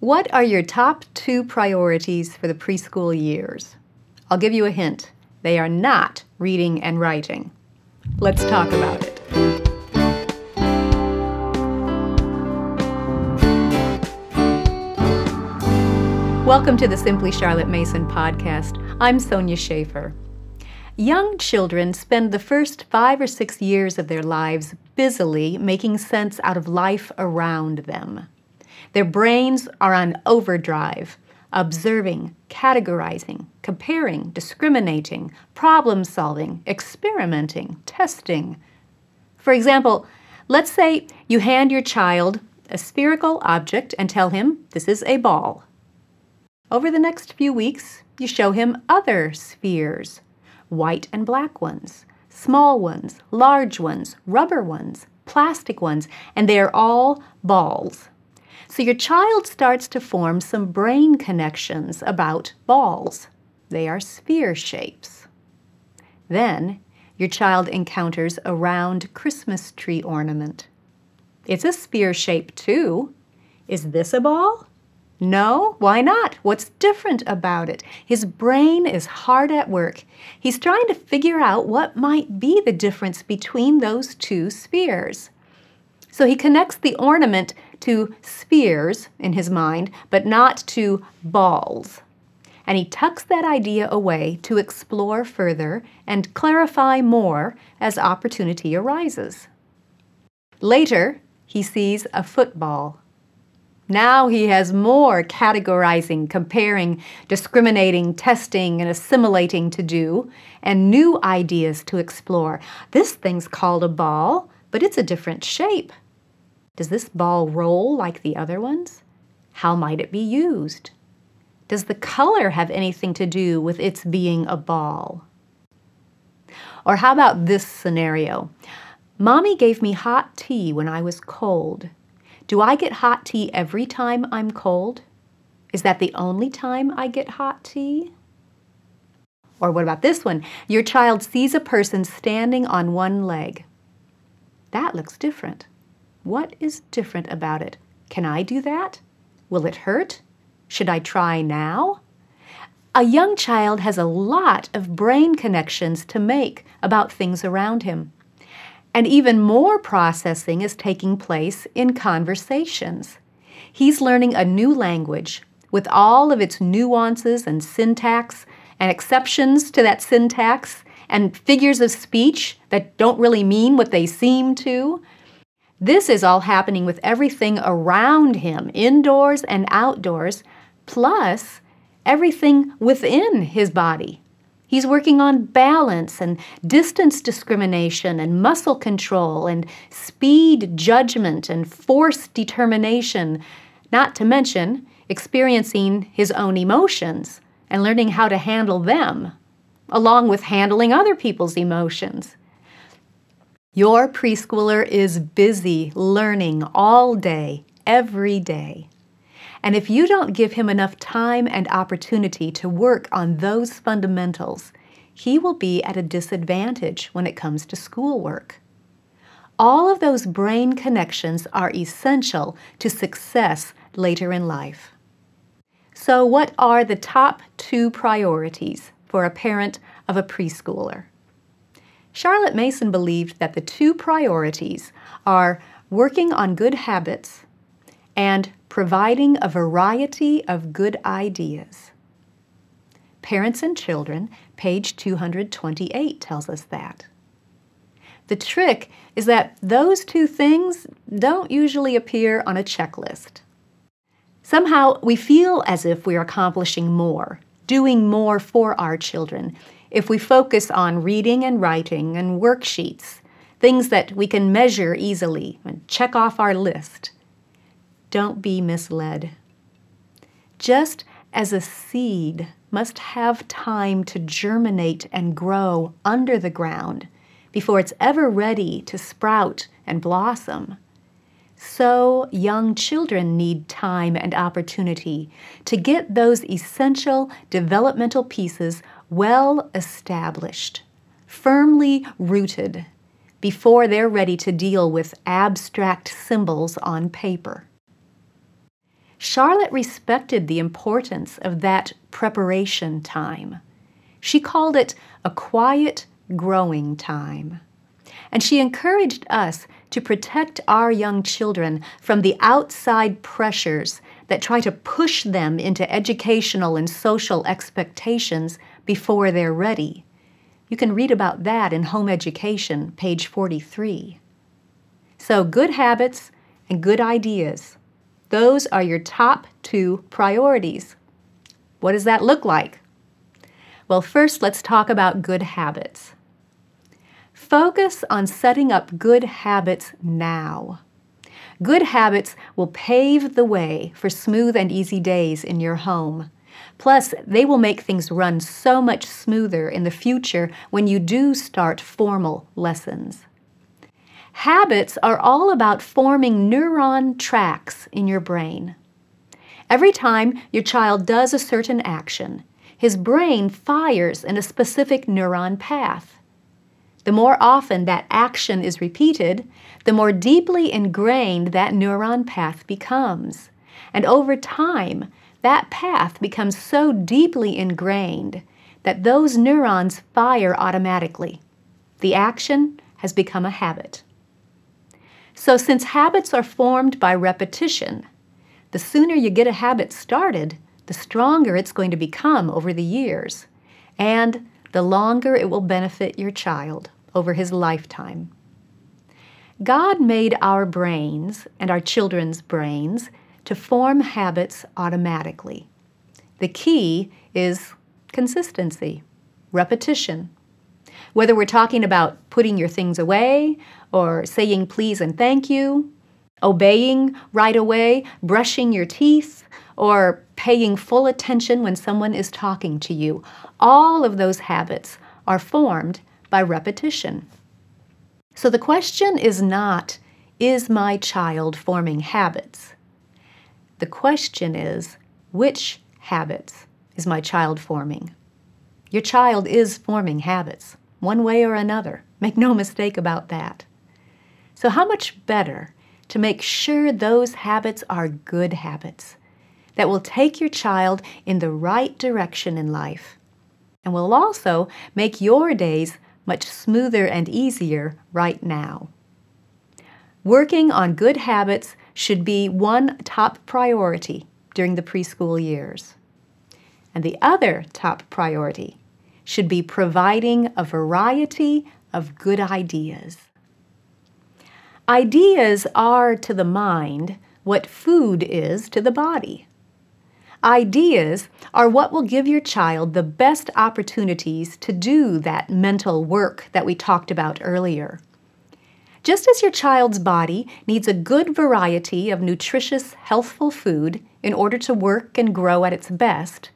What are your top two priorities for the preschool years? I'll give you a hint. They are not reading and writing. Let's talk about it. Welcome to the Simply Charlotte Mason podcast. I'm Sonya Shafer. Young children spend the first five or six years of their lives busily making sense out of life around them. Their brains are on overdrive, observing, categorizing, comparing, discriminating, problem solving, experimenting, testing. For example, let's say you hand your child a spherical object and tell him this is a ball. Over the next few weeks, you show him other spheres white and black ones, small ones, large ones, rubber ones, plastic ones, and they are all balls. So your child starts to form some brain connections about balls. They are sphere shapes. Then your child encounters a round Christmas tree ornament. It's a sphere shape too. Is this a ball? No, why not? What's different about it? His brain is hard at work. He's trying to figure out what might be the difference between those two spheres. So he connects the ornament to spheres in his mind, but not to balls. And he tucks that idea away to explore further and clarify more as opportunity arises. Later, he sees a football. Now he has more categorizing, comparing, discriminating, testing, and assimilating to do, and new ideas to explore. This thing's called a ball, but it's a different shape. Does this ball roll like the other ones? How might it be used? Does the color have anything to do with its being a ball? Or how about this scenario? Mommy gave me hot tea when I was cold. Do I get hot tea every time I'm cold? Is that the only time I get hot tea? Or what about this one? Your child sees a person standing on one leg. That looks different. What is different about it? Can I do that? Will it hurt? Should I try now? A young child has a lot of brain connections to make about things around him. And even more processing is taking place in conversations. He's learning a new language with all of its nuances and syntax and exceptions to that syntax and figures of speech that don't really mean what they seem to. This is all happening with everything around him, indoors and outdoors, plus everything within his body. He's working on balance and distance discrimination and muscle control and speed judgment and force determination, not to mention experiencing his own emotions and learning how to handle them, along with handling other people's emotions. Your preschooler is busy learning all day, every day. And if you don't give him enough time and opportunity to work on those fundamentals, he will be at a disadvantage when it comes to schoolwork. All of those brain connections are essential to success later in life. So, what are the top two priorities for a parent of a preschooler? Charlotte Mason believed that the two priorities are working on good habits and providing a variety of good ideas. Parents and Children, page 228, tells us that. The trick is that those two things don't usually appear on a checklist. Somehow we feel as if we're accomplishing more, doing more for our children, if we focus on reading and writing and worksheets, things that we can measure easily and check off our list. Don't be misled. Just as a seed must have time to germinate and grow under the ground before it's ever ready to sprout and blossom, so young children need time and opportunity to get those essential developmental pieces well established, firmly rooted, before they're ready to deal with abstract symbols on paper. Charlotte respected the importance of that preparation time. She called it a quiet, growing time. And she encouraged us to protect our young children from the outside pressures that try to push them into educational and social expectations before they're ready. You can read about that in Home Education, page 43. So, good habits and good ideas. Those are your top two priorities. What does that look like? Well, first, let's talk about good habits. Focus on setting up good habits now. Good habits will pave the way for smooth and easy days in your home. Plus, they will make things run so much smoother in the future when you do start formal lessons. Habits are all about forming neuron tracks in your brain. Every time your child does a certain action, his brain fires in a specific neuron path. The more often that action is repeated, the more deeply ingrained that neuron path becomes. And over time, that path becomes so deeply ingrained that those neurons fire automatically. The action has become a habit. So, since habits are formed by repetition, the sooner you get a habit started, the stronger it's going to become over the years, and the longer it will benefit your child over his lifetime. God made our brains and our children's brains to form habits automatically. The key is consistency, repetition. Whether we're talking about putting your things away or saying please and thank you, obeying right away, brushing your teeth, or paying full attention when someone is talking to you, all of those habits are formed by repetition. So the question is not, is my child forming habits? The question is, which habits is my child forming? Your child is forming habits, one way or another. Make no mistake about that. So, how much better to make sure those habits are good habits that will take your child in the right direction in life and will also make your days much smoother and easier right now. Working on good habits should be one top priority during the preschool years. And the other top priority should be providing a variety of good ideas. Ideas are to the mind what food is to the body. Ideas are what will give your child the best opportunities to do that mental work that we talked about earlier. Just as your child's body needs a good variety of nutritious, healthful food in order to work and grow at its best,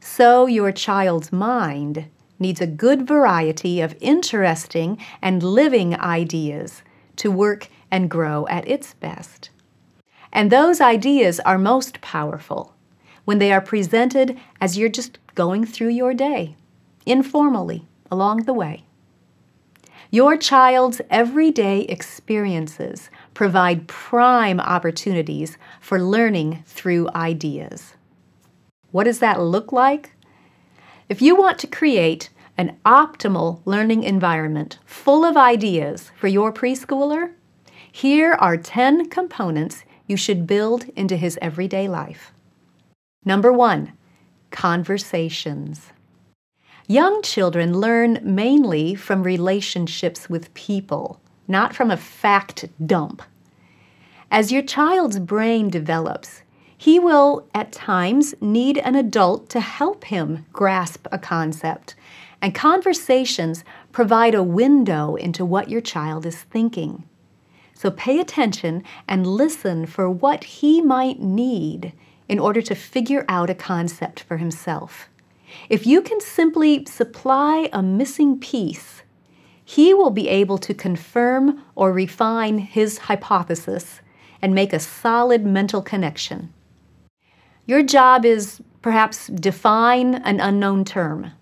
so your child's mind needs a good variety of interesting and living ideas to work and grow at its best. And those ideas are most powerful when they are presented as you're just going through your day, informally, along the way. Your child's everyday experiences provide prime opportunities for learning through ideas. What does that look like? If you want to create an optimal learning environment full of ideas for your preschooler, here are 10 components you should build into his everyday life. Number one, conversations. Young children learn mainly from relationships with people, not from a fact dump. As your child's brain develops, he will at times need an adult to help him grasp a concept and conversations provide a window into what your child is thinking. So pay attention and listen for what he might need in order to figure out a concept for himself. If you can simply supply a missing piece, he will be able to confirm or refine his hypothesis and make a solid mental connection. Your job is perhaps define an unknown term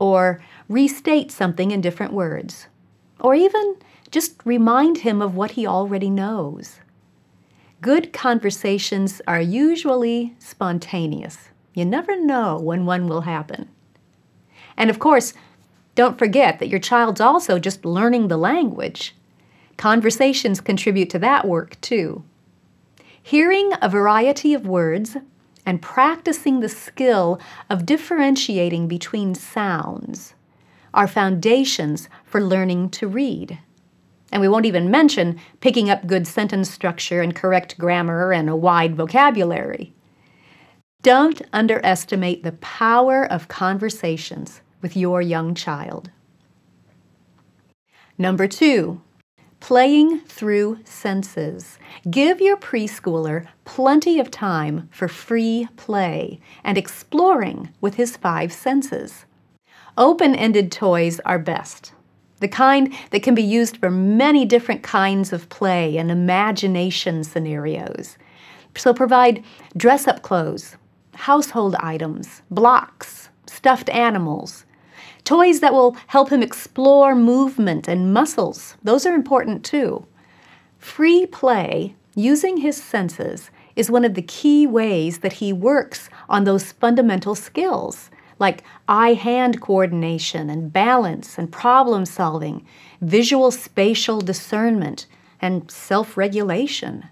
or restate something in different words, or even just remind him of what he already knows. Good conversations are usually spontaneous. You never know when one will happen. And of course, don't forget that your child's also just learning the language. Conversations contribute to that work too. Hearing a variety of words and practicing the skill of differentiating between sounds are foundations for learning to read. And we won't even mention picking up good sentence structure and correct grammar and a wide vocabulary. Don't underestimate the power of conversations with your young child. Number two, playing through senses. Give your preschooler plenty of time for free play and exploring with his five senses. Open ended toys are best the kind that can be used for many different kinds of play and imagination scenarios. So provide dress up clothes, household items, blocks, stuffed animals, toys that will help him explore movement and muscles. Those are important too. Free play, using his senses, is one of the key ways that he works on those fundamental skills like eye hand coordination and balance and problem solving, visual spatial discernment, and self regulation.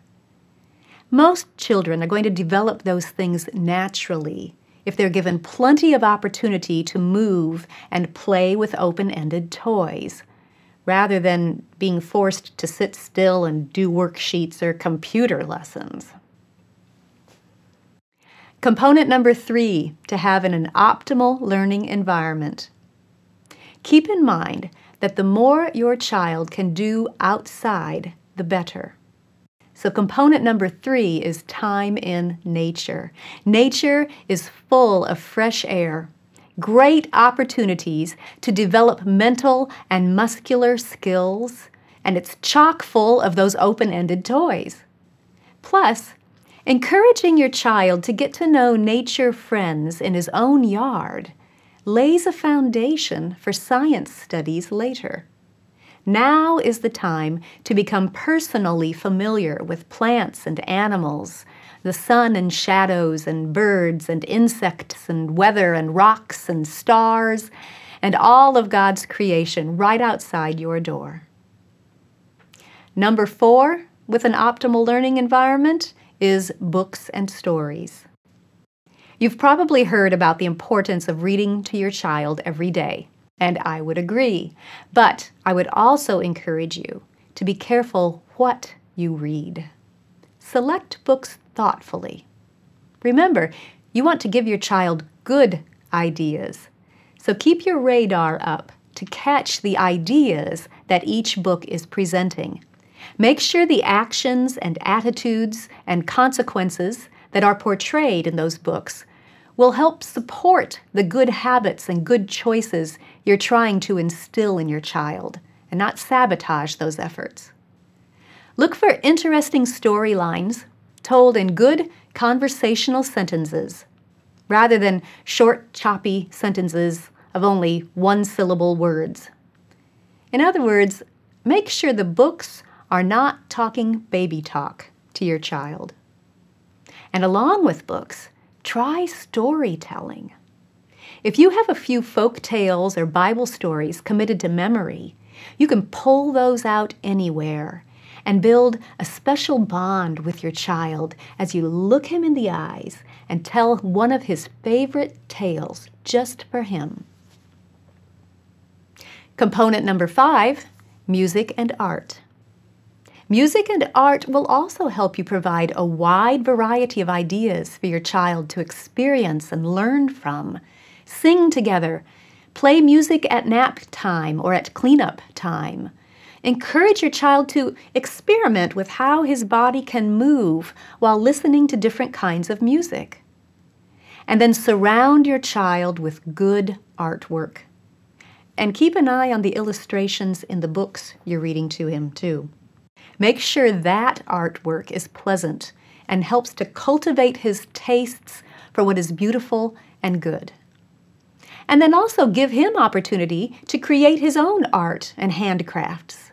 Most children are going to develop those things naturally if they're given plenty of opportunity to move and play with open ended toys, rather than being forced to sit still and do worksheets or computer lessons. Component number three to have in an optimal learning environment. Keep in mind that the more your child can do outside, the better. So, component number three is time in nature. Nature is full of fresh air, great opportunities to develop mental and muscular skills, and it's chock full of those open ended toys. Plus, Encouraging your child to get to know nature friends in his own yard lays a foundation for science studies later. Now is the time to become personally familiar with plants and animals, the sun and shadows, and birds and insects, and weather and rocks and stars, and all of God's creation right outside your door. Number four, with an optimal learning environment, is books and stories. You've probably heard about the importance of reading to your child every day, and I would agree. But I would also encourage you to be careful what you read. Select books thoughtfully. Remember, you want to give your child good ideas, so keep your radar up to catch the ideas that each book is presenting Make sure the actions and attitudes and consequences that are portrayed in those books will help support the good habits and good choices you're trying to instill in your child and not sabotage those efforts. Look for interesting storylines told in good conversational sentences rather than short, choppy sentences of only one syllable words. In other words, make sure the books are not talking baby talk to your child. And along with books, try storytelling. If you have a few folk tales or Bible stories committed to memory, you can pull those out anywhere and build a special bond with your child as you look him in the eyes and tell one of his favorite tales just for him. Component number five music and art. Music and art will also help you provide a wide variety of ideas for your child to experience and learn from. Sing together, play music at nap time or at cleanup time. Encourage your child to experiment with how his body can move while listening to different kinds of music. And then surround your child with good artwork. And keep an eye on the illustrations in the books you're reading to him, too. Make sure that artwork is pleasant and helps to cultivate his tastes for what is beautiful and good. And then also give him opportunity to create his own art and handcrafts.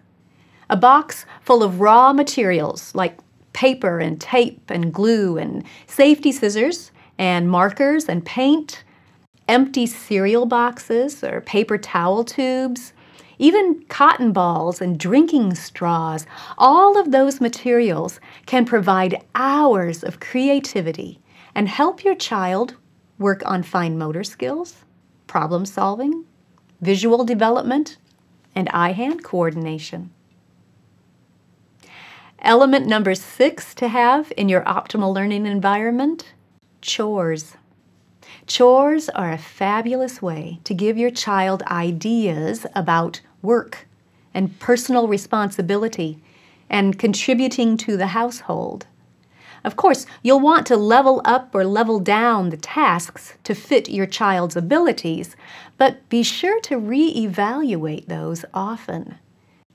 A box full of raw materials like paper and tape and glue and safety scissors and markers and paint, empty cereal boxes or paper towel tubes, even cotton balls and drinking straws, all of those materials can provide hours of creativity and help your child work on fine motor skills, problem solving, visual development, and eye hand coordination. Element number six to have in your optimal learning environment chores. Chores are a fabulous way to give your child ideas about work and personal responsibility and contributing to the household. Of course, you'll want to level up or level down the tasks to fit your child's abilities, but be sure to re-evaluate those often.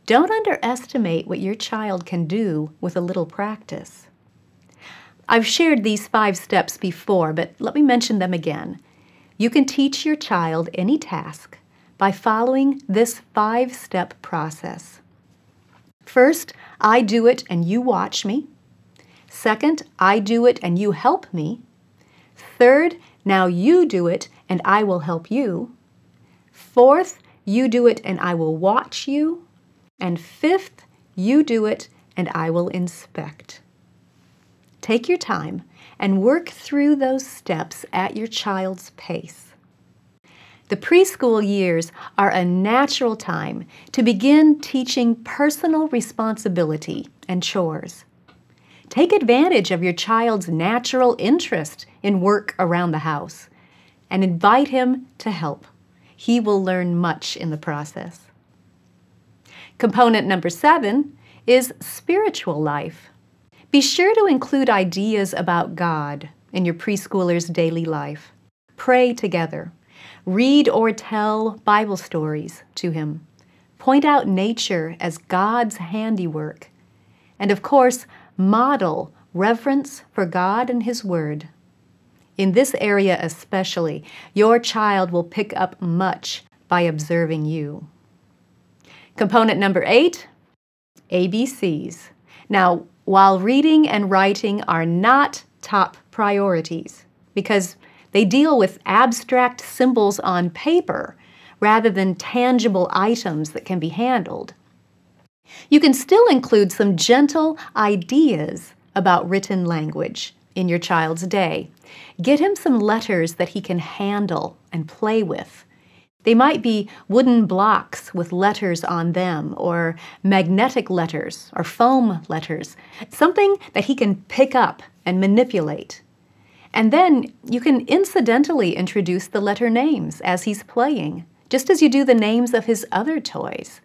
Don't underestimate what your child can do with a little practice. I've shared these five steps before, but let me mention them again. You can teach your child any task by following this five step process. First, I do it and you watch me. Second, I do it and you help me. Third, now you do it and I will help you. Fourth, you do it and I will watch you. And fifth, you do it and I will inspect. Take your time and work through those steps at your child's pace. The preschool years are a natural time to begin teaching personal responsibility and chores. Take advantage of your child's natural interest in work around the house and invite him to help. He will learn much in the process. Component number seven is spiritual life. Be sure to include ideas about God in your preschooler's daily life. Pray together. Read or tell Bible stories to him. Point out nature as God's handiwork. And of course, model reverence for God and His Word. In this area especially, your child will pick up much by observing you. Component number eight, ABCs. Now, while reading and writing are not top priorities because they deal with abstract symbols on paper rather than tangible items that can be handled, you can still include some gentle ideas about written language in your child's day. Get him some letters that he can handle and play with they might be wooden blocks with letters on them, or magnetic letters, or foam letters, something that he can pick up and manipulate. And then you can incidentally introduce the letter names as he's playing, just as you do the names of his other toys.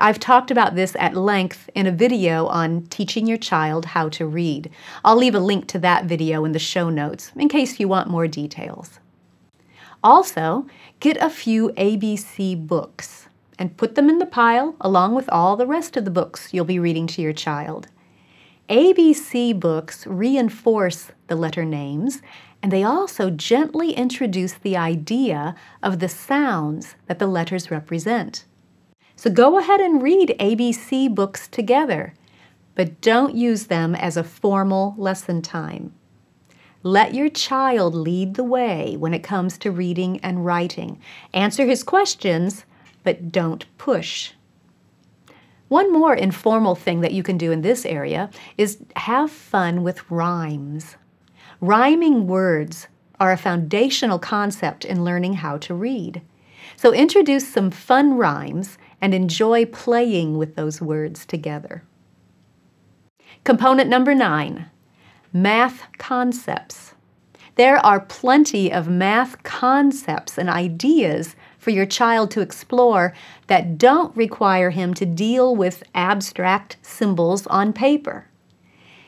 I've talked about this at length in a video on teaching your child how to read. I'll leave a link to that video in the show notes in case you want more details. Also, get a few ABC books and put them in the pile along with all the rest of the books you'll be reading to your child. ABC books reinforce the letter names and they also gently introduce the idea of the sounds that the letters represent. So go ahead and read ABC books together, but don't use them as a formal lesson time. Let your child lead the way when it comes to reading and writing. Answer his questions, but don't push. One more informal thing that you can do in this area is have fun with rhymes. Rhyming words are a foundational concept in learning how to read. So introduce some fun rhymes and enjoy playing with those words together. Component number nine math concepts. There are plenty of math concepts and ideas for your child to explore that don't require him to deal with abstract symbols on paper.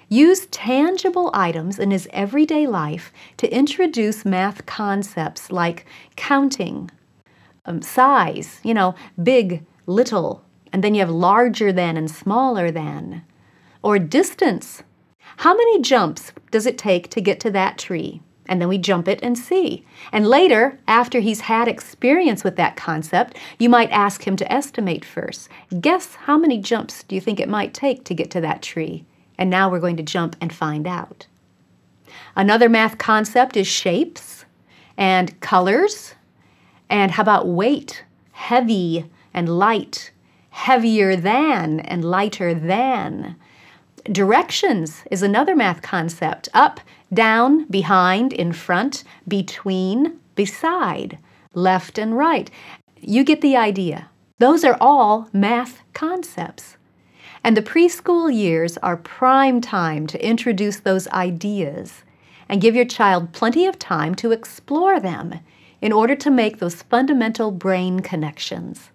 Use tangible items in his everyday life to introduce math concepts like counting, um, size, you know, big, little, and then you have larger than and smaller than, or distance, how many jumps does it take to get to that tree? And then we jump it and see. And later, after he's had experience with that concept, you might ask him to estimate first. Guess how many jumps do you think it might take to get to that tree? And now we're going to jump and find out. Another math concept is shapes and colors. And how about weight? Heavy and light, heavier than and lighter than. Directions is another math concept up, down, behind, in front, between, beside, left and right. You get the idea. Those are all math concepts. And the preschool years are prime time to introduce those ideas and give your child plenty of time to explore them in order to make those fundamental brain connections.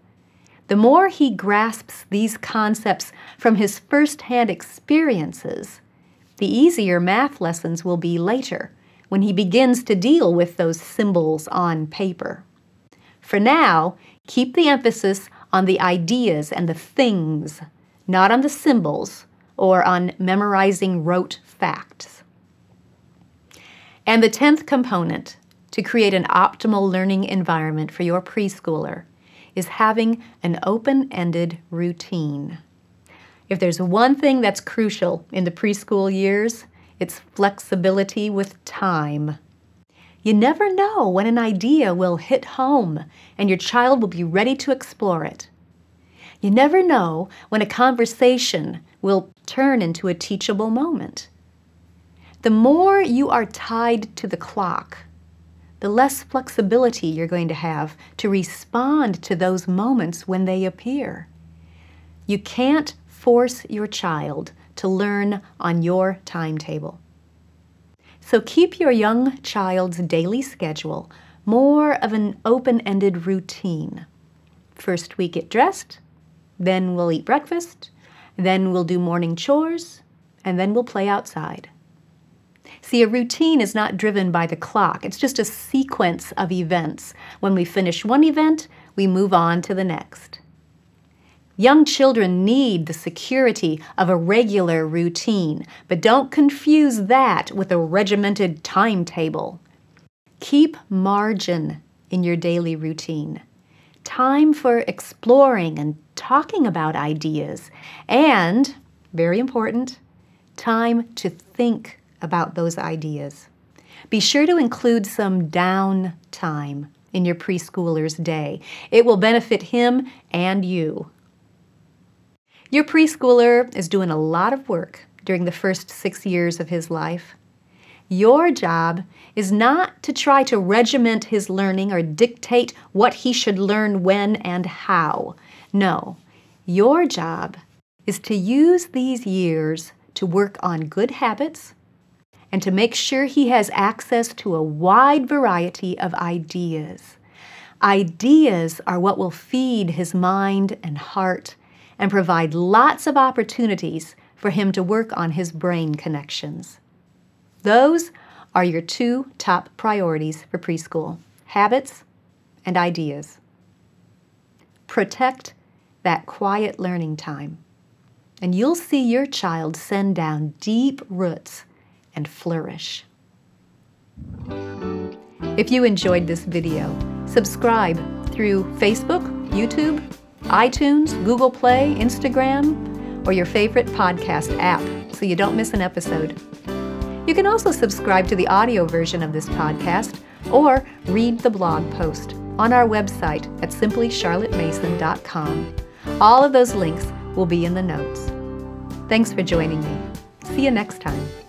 The more he grasps these concepts from his first-hand experiences, the easier math lessons will be later when he begins to deal with those symbols on paper. For now, keep the emphasis on the ideas and the things, not on the symbols or on memorizing rote facts. And the tenth component to create an optimal learning environment for your preschooler is having an open ended routine. If there's one thing that's crucial in the preschool years, it's flexibility with time. You never know when an idea will hit home and your child will be ready to explore it. You never know when a conversation will turn into a teachable moment. The more you are tied to the clock, the less flexibility you're going to have to respond to those moments when they appear. You can't force your child to learn on your timetable. So keep your young child's daily schedule more of an open ended routine. First, we get dressed, then we'll eat breakfast, then we'll do morning chores, and then we'll play outside. See, a routine is not driven by the clock, it's just a sequence of events. When we finish one event, we move on to the next. Young children need the security of a regular routine, but don't confuse that with a regimented timetable. Keep margin in your daily routine. Time for exploring and talking about ideas, and, very important, time to think about those ideas. Be sure to include some down time in your preschooler's day. It will benefit him and you. Your preschooler is doing a lot of work during the first six years of his life. Your job is not to try to regiment his learning or dictate what he should learn when and how. No, your job is to use these years to work on good habits and to make sure he has access to a wide variety of ideas. Ideas are what will feed his mind and heart and provide lots of opportunities for him to work on his brain connections. Those are your two top priorities for preschool habits and ideas. Protect that quiet learning time, and you'll see your child send down deep roots and flourish. If you enjoyed this video, subscribe through Facebook, YouTube, iTunes, Google Play, Instagram, or your favorite podcast app so you don't miss an episode. You can also subscribe to the audio version of this podcast or read the blog post on our website at simplycharlottemason.com. All of those links will be in the notes. Thanks for joining me. See you next time.